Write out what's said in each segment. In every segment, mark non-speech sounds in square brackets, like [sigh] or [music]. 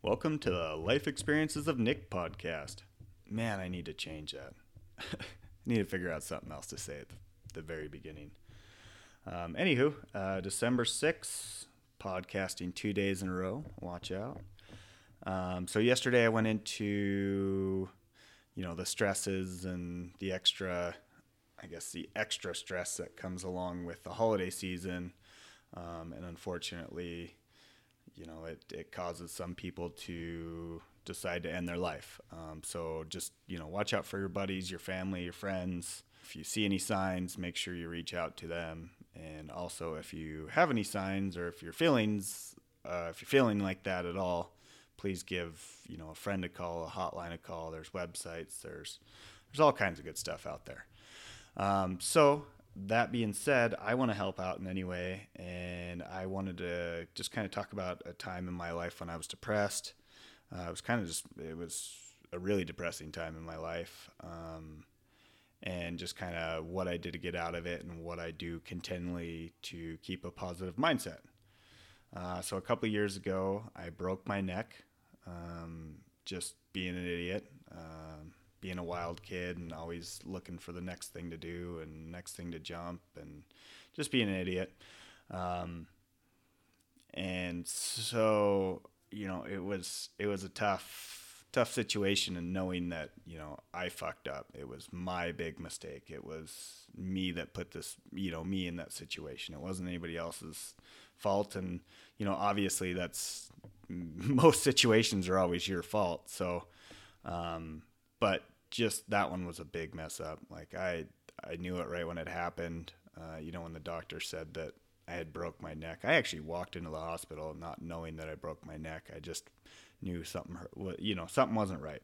Welcome to the Life Experiences of Nick podcast. Man, I need to change that. I [laughs] need to figure out something else to say at the, very beginning. Um, anywho, uh, December 6th, podcasting two days in a row. Watch out. Um, so, yesterday I went into, you know, the stresses and the extra, I guess, the extra stress that comes along with the holiday season. Um, and unfortunately, you know, it, it causes some people to decide to end their life. Um, so just, you know, watch out for your buddies, your family, your friends. If you see any signs, make sure you reach out to them. And also, if you have any signs or if your feelings, uh, if you're feeling like that at all, please give, you know, a friend a call, a hotline a call. There's websites, there's, there's all kinds of good stuff out there. Um, so that being said, I want to help out in any way, and I wanted to just kind of talk about a time in my life when I was depressed. Uh, it was kind of just it was a really depressing time in my life, um, and just kind of what I did to get out of it and what I do continually to keep a positive mindset. Uh, so a couple years ago, I broke my neck, um, just being an idiot. Um, being a wild kid and always looking for the next thing to do and next thing to jump and just being an idiot. Um, and so, you know, it was it was a tough tough situation and knowing that, you know, I fucked up. It was my big mistake. It was me that put this, you know, me in that situation. It wasn't anybody else's fault and, you know, obviously that's [laughs] most situations are always your fault. So, um, but just that one was a big mess up. Like I, I knew it right when it happened. Uh, you know, when the doctor said that I had broke my neck, I actually walked into the hospital not knowing that I broke my neck. I just knew something, hurt, you know, something wasn't right.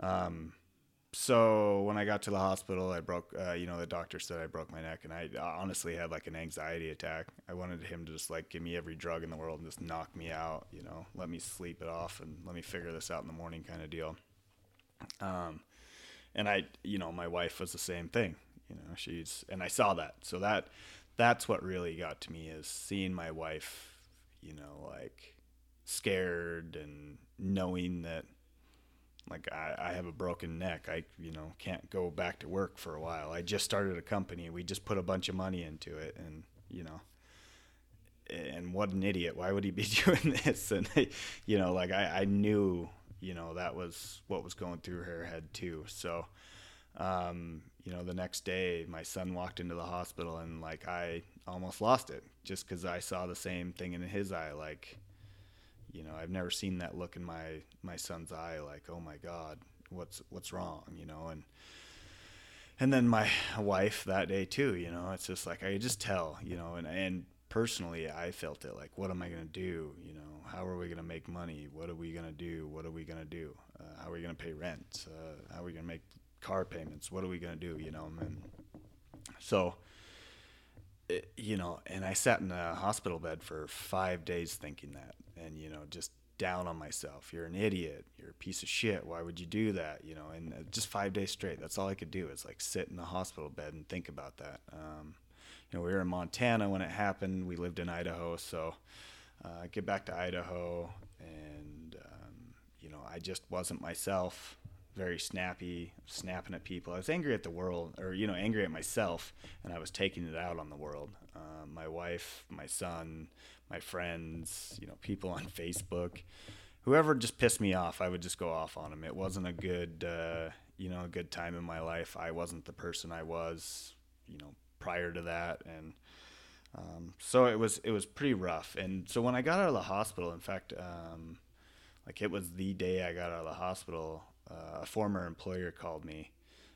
Um, so when I got to the hospital, I broke, uh, you know, the doctor said I broke my neck, and I honestly had like an anxiety attack. I wanted him to just like give me every drug in the world and just knock me out, you know, let me sleep it off and let me figure this out in the morning, kind of deal. Um, and I, you know, my wife was the same thing. You know, she's and I saw that. So that that's what really got to me is seeing my wife, you know, like scared and knowing that like I, I have a broken neck. I, you know, can't go back to work for a while. I just started a company. We just put a bunch of money into it and, you know, and what an idiot. Why would he be [laughs] doing this? And, you know, like I, I knew you know that was what was going through her head too. So um, you know the next day my son walked into the hospital and like i almost lost it just because i saw the same thing in his eye like you know i've never seen that look in my my son's eye like oh my god what's what's wrong? You know and and then my wife that day too you know it's just like i just tell you know and and personally i felt it like what am i going to do? You know how are we going to make money? What are we going to do? What are we going to do? Uh, how are we going to pay rent? Uh, how are we going to make car payments? What are we going to do? You know, and so, it, you know, and I sat in a hospital bed for five days thinking that, and you know, just down on myself. You're an idiot. You're a piece of shit. Why would you do that? You know, and uh, just five days straight. That's all I could do is like sit in the hospital bed and think about that. Um, you know, we were in Montana when it happened. We lived in Idaho, so uh, get back to Idaho, and um, you know, I just wasn't myself. Very snappy, snapping at people. I was angry at the world, or you know, angry at myself, and I was taking it out on the world. Um, my wife, my son, my friends, you know, people on Facebook, whoever just pissed me off, I would just go off on them. It wasn't a good, uh, you know, a good time in my life. I wasn't the person I was, you know, prior to that, and um, so it was it was pretty rough. And so when I got out of the hospital, in fact, um, like it was the day I got out of the hospital, uh, a former employer called me,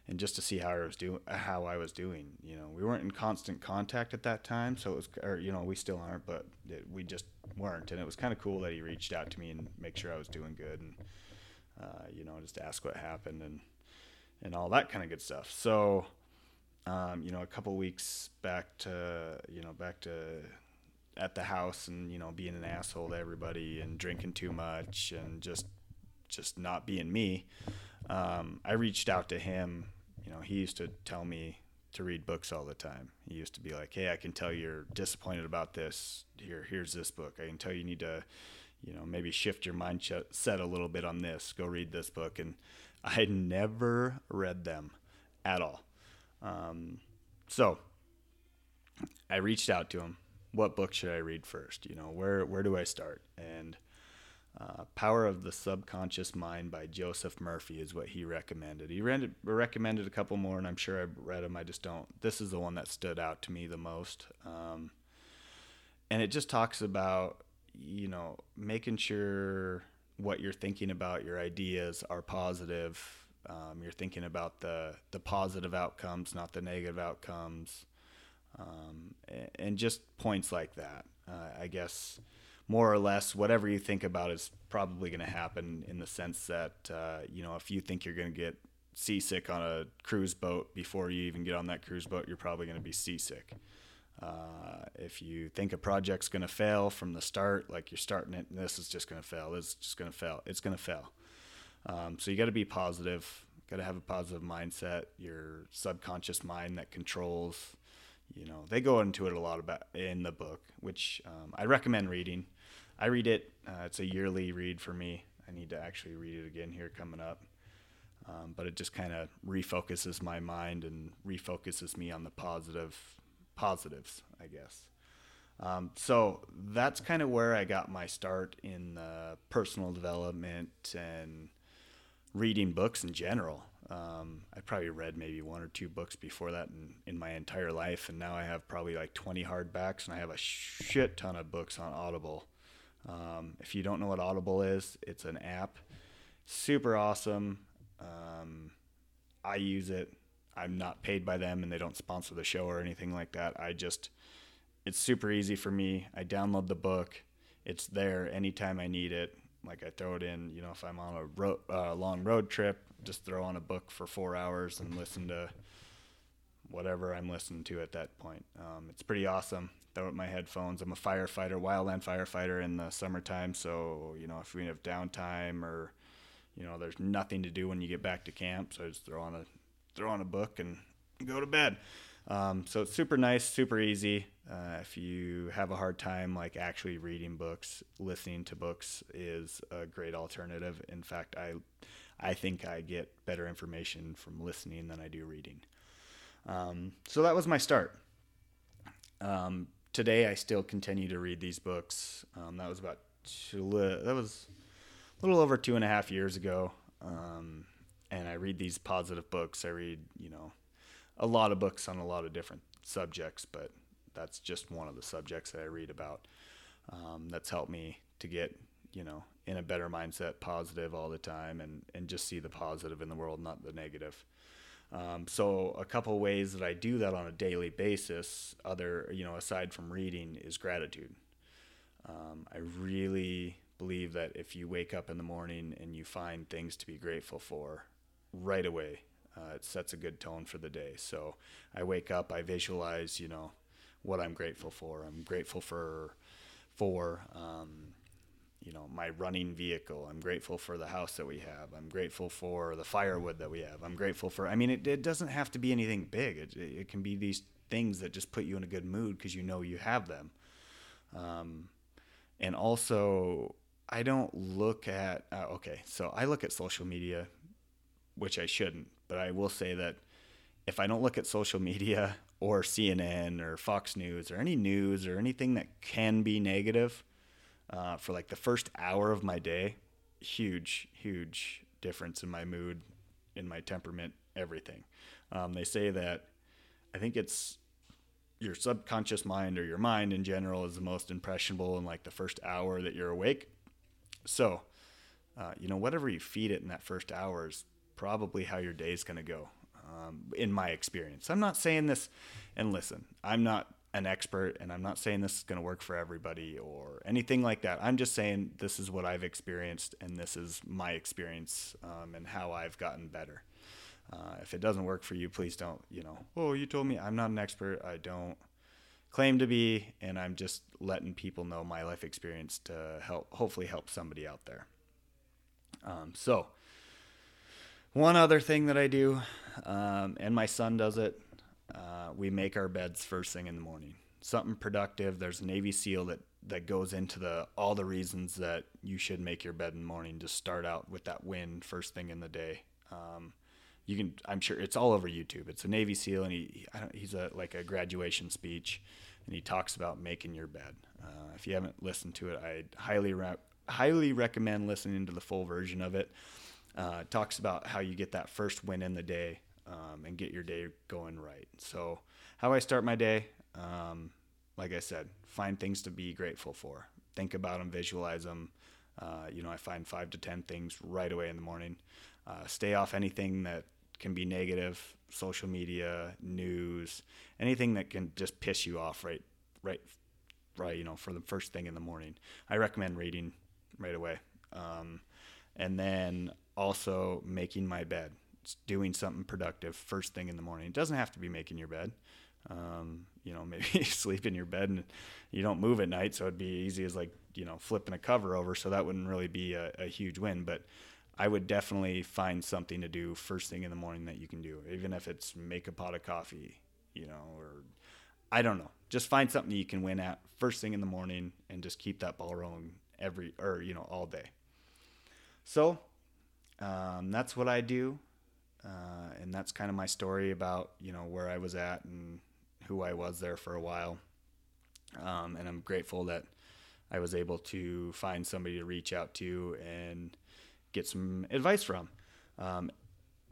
and just to see how I was doing, how I was doing. You know, we weren't in constant contact at that time, so it was, or you know, we still aren't, but it, we just weren't. And it was kind of cool that he reached out to me and make sure I was doing good, and uh, you know, just ask what happened and and all that kind of good stuff. So um, you know, a couple weeks back to, you know, back to at the house and, you know, being an asshole to everybody and drinking too much and just, just not being me. Um, I reached out to him. You know, he used to tell me to read books all the time. He used to be like, "Hey, I can tell you're disappointed about this. Here, here's this book. I can tell you need to, you know, maybe shift your mindset a little bit on this. Go read this book. And I never read them at all. Um, so I reached out to him. What book should I read first? You know, where where do I start? And uh, Power of the Subconscious Mind by Joseph Murphy is what he recommended. He recommended a couple more, and I'm sure I've read them. I just don't. This is the one that stood out to me the most. Um, and it just talks about, you know, making sure what you're thinking about, your ideas are positive. Um, you're thinking about the, the positive outcomes, not the negative outcomes. Um, and, and just points like that. Uh, I guess more or less whatever you think about is probably going to happen in the sense that uh, you know if you think you're going to get seasick on a cruise boat before you even get on that cruise boat you're probably going to be seasick uh, if you think a project's going to fail from the start like you're starting it this is just going to fail this is just going to fail it's going to fail um, so you got to be positive got to have a positive mindset your subconscious mind that controls you know they go into it a lot about in the book which um, i recommend reading I read it. Uh, it's a yearly read for me. I need to actually read it again here coming up. Um, but it just kind of refocuses my mind and refocuses me on the positive positives, I guess. Um, so that's kind of where I got my start in uh, personal development and reading books in general. Um, I probably read maybe one or two books before that in, in my entire life, and now I have probably like 20 hardbacks, and I have a shit ton of books on Audible. Um, if you don't know what Audible is, it's an app. Super awesome. Um, I use it. I'm not paid by them and they don't sponsor the show or anything like that. I just, it's super easy for me. I download the book. It's there anytime I need it. Like I throw it in, you know, if I'm on a ro- uh, long road trip, just throw on a book for four hours and listen to whatever I'm listening to at that point. Um, it's pretty awesome throw up my headphones. I'm a firefighter, wildland firefighter in the summertime. So, you know, if we have downtime or, you know, there's nothing to do when you get back to camp, so I just throw on a throw on a book and go to bed. Um, so it's super nice, super easy. Uh, if you have a hard time like actually reading books, listening to books is a great alternative. In fact, I I think I get better information from listening than I do reading. Um, so that was my start. Um, today I still continue to read these books. Um, that was about two, that was a little over two and a half years ago. Um, and I read these positive books. I read, you know, a lot of books on a lot of different subjects, but that's just one of the subjects that I read about. Um, that's helped me to get, you know, in a better mindset, positive all the time, and and just see the positive in the world, not the negative. Um, so a couple ways that I do that on a daily basis, other you know aside from reading, is gratitude. Um, I really believe that if you wake up in the morning and you find things to be grateful for, right away, uh, it sets a good tone for the day. So I wake up, I visualize, you know, what I'm grateful for. I'm grateful for for um, you know my running vehicle. I'm grateful for the house that we have. I'm grateful for the firewood that we have. I'm grateful for i mean it, it doesn't have to be anything big. It, it can be these things that just put you in a good mood because you know you have them. Um, and also i don't look at uh, okay so i look at social media which i shouldn't but i will say that if i don't look at social media [laughs] or cnn or fox news or any news or anything that can be negative uh, for like the first hour of my day, huge, huge difference in my mood, in my temperament, everything. Um, they say that I think it's your subconscious mind or your mind in general is the most impressionable in like the first hour that you're awake. So, uh, you know, whatever you feed it in that first hour is probably how your day is going to go, um, in my experience. I'm not saying this, and listen, I'm not an expert and I'm not saying this is going to work for everybody or anything like that. I'm just saying this is what I've experienced and this is my experience um, and how I've gotten better. Uh, if it doesn't work for you, please don't, you know, oh, you told me I'm not an expert. I don't claim to be, and I'm just letting people know my life experience to help, hopefully help somebody out there. Um, so, one other thing that I do, um, and my son does it, uh, we make our beds first thing in the morning. something productive. There's a Navy SEAL that that goes into the all the reasons that you should make your bed in the morning. Just start out with that win first thing in the day. Um, you can, I'm sure it's all over YouTube. It's a Navy SEAL, and he he's a like a graduation speech, and he talks about making your bed. Uh, if you haven't listened to it, I highly re- highly recommend listening to the full version of it. Uh, talks about how you get that first win in the day um, and get your day going right. So, how I start my day, um, like I said, find things to be grateful for. Think about them, visualize them. Uh, you know, I find five to ten things right away in the morning. Uh, stay off anything that can be negative, social media, news, anything that can just piss you off right, right, right. You know, for the first thing in the morning. I recommend reading right away, um, and then also making my bed. It's doing something productive first thing in the morning. It doesn't have to be making your bed. Um, you know, [laughs] maybe sleep in your bed and you don't move at night, so it'd be easy as like you know flipping a cover over. So that wouldn't really be a, a huge win, but I would definitely find something to do first thing in the morning that you can do, even if it's make a pot of coffee, you know, or I don't know. Just find something you can win at first thing in the morning and just keep that ball rolling every or you know all day. So um, that's what I do, uh, and that's kind of my story about you know where I was at and who I was there for a while. Um, and I'm grateful that I was able to find somebody to reach out to and get some advice from. Um,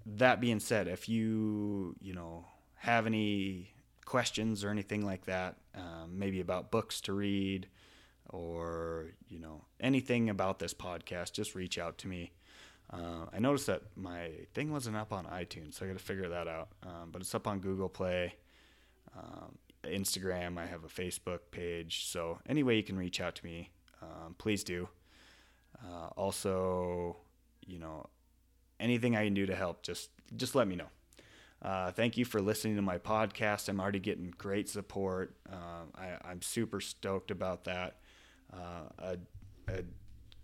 that being said, if you you know have any questions or anything like that, um, maybe about books to read or you know anything about this podcast, just reach out to me. Uh, I noticed that my thing wasn't up on iTunes, so I got to figure that out. Um, but it's up on Google Play, um, Instagram. I have a Facebook page, so any way you can reach out to me, um, please do. Uh, also, you know, anything I can do to help, just just let me know. Uh, thank you for listening to my podcast. I'm already getting great support. Uh, I, am super stoked about that. Uh, a, a,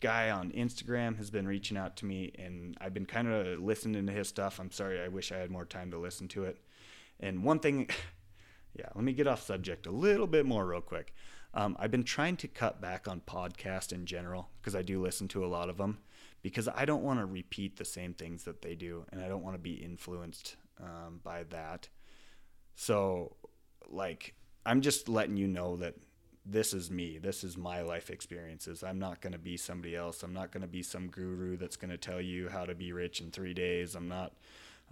guy on Instagram has been reaching out to me, and I've been kind of listening to his stuff. I'm sorry, I wish I had more time to listen to it. And one thing, [laughs] yeah, let me get off subject a little bit more real quick. Um, I've been trying to cut back on podcast in general because I do listen to a lot of them because I don't want to repeat the same things that they do, and I don't want to be influenced um, by that. So, like, I'm just letting you know that this is me. This is my life experiences. I'm not going to be somebody else. I'm not going to be some guru that's going to tell you how to be rich in three days. I'm not,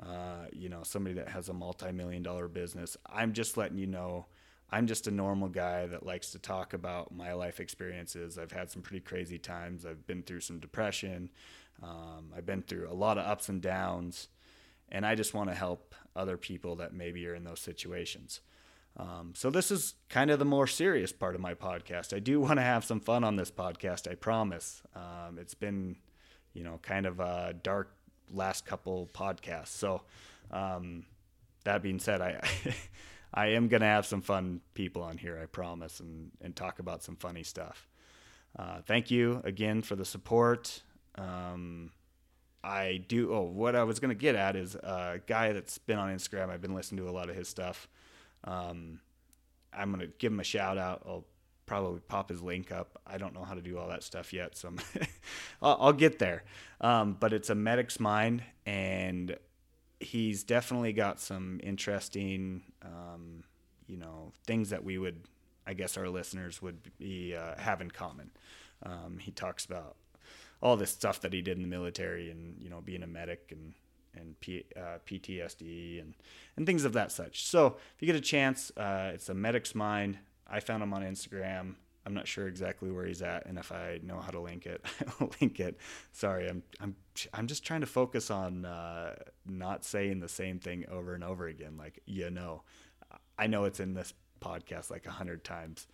uh, you know, somebody that has a multi-million dollar business. I'm just letting you know. I'm just a normal guy that likes to talk about my life experiences. I've had some pretty crazy times. I've been through some depression. Um, I've been through a lot of ups and downs, and I just want to help other people that maybe are in those situations. Um, so this is kind of the more serious part of my podcast. I do [laughs] want to have some fun on this podcast. I promise. Um, it's been, you know, kind of a dark last couple podcasts. So um, that being said, I [laughs] I am gonna have some fun people on here. I promise, and and talk about some funny stuff. Uh, thank you again for the support. Um, I do. Oh, what I was gonna get at is a guy that's been on Instagram. I've been listening to a lot of his stuff. Um, I'm gonna give him a shout out. I'll probably pop his link up. I don't know how to do all that stuff yet, so [laughs] I'll, I'll, get there. Um, but it's a medic's mind, and he's definitely got some interesting, um, you know, things that we would, I guess, our listeners would be uh, have in common. Um, he talks about all this stuff that he did in the military, and you know, being a medic and and P, uh, PTSD and and things of that such. So if you get a chance, uh, it's a medic's mind. I found him on Instagram. I'm not sure exactly where he's at, and if I know how to link it, [laughs] I'll link it. Sorry, I'm I'm I'm just trying to focus on uh, not saying the same thing over and over again. Like you know, I know it's in this podcast like a hundred times,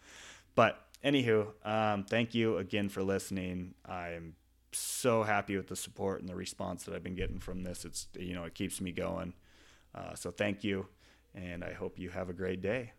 but anywho, um, thank you again for listening. I'm so happy with the support and the response that I've been getting from this. It's you know it keeps me going. Uh, so thank you, and I hope you have a great day.